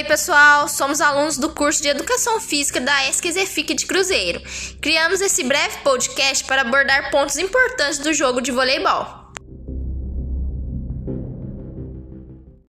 Oi, pessoal! Somos alunos do curso de Educação Física da ESC de Cruzeiro. Criamos esse breve podcast para abordar pontos importantes do jogo de voleibol.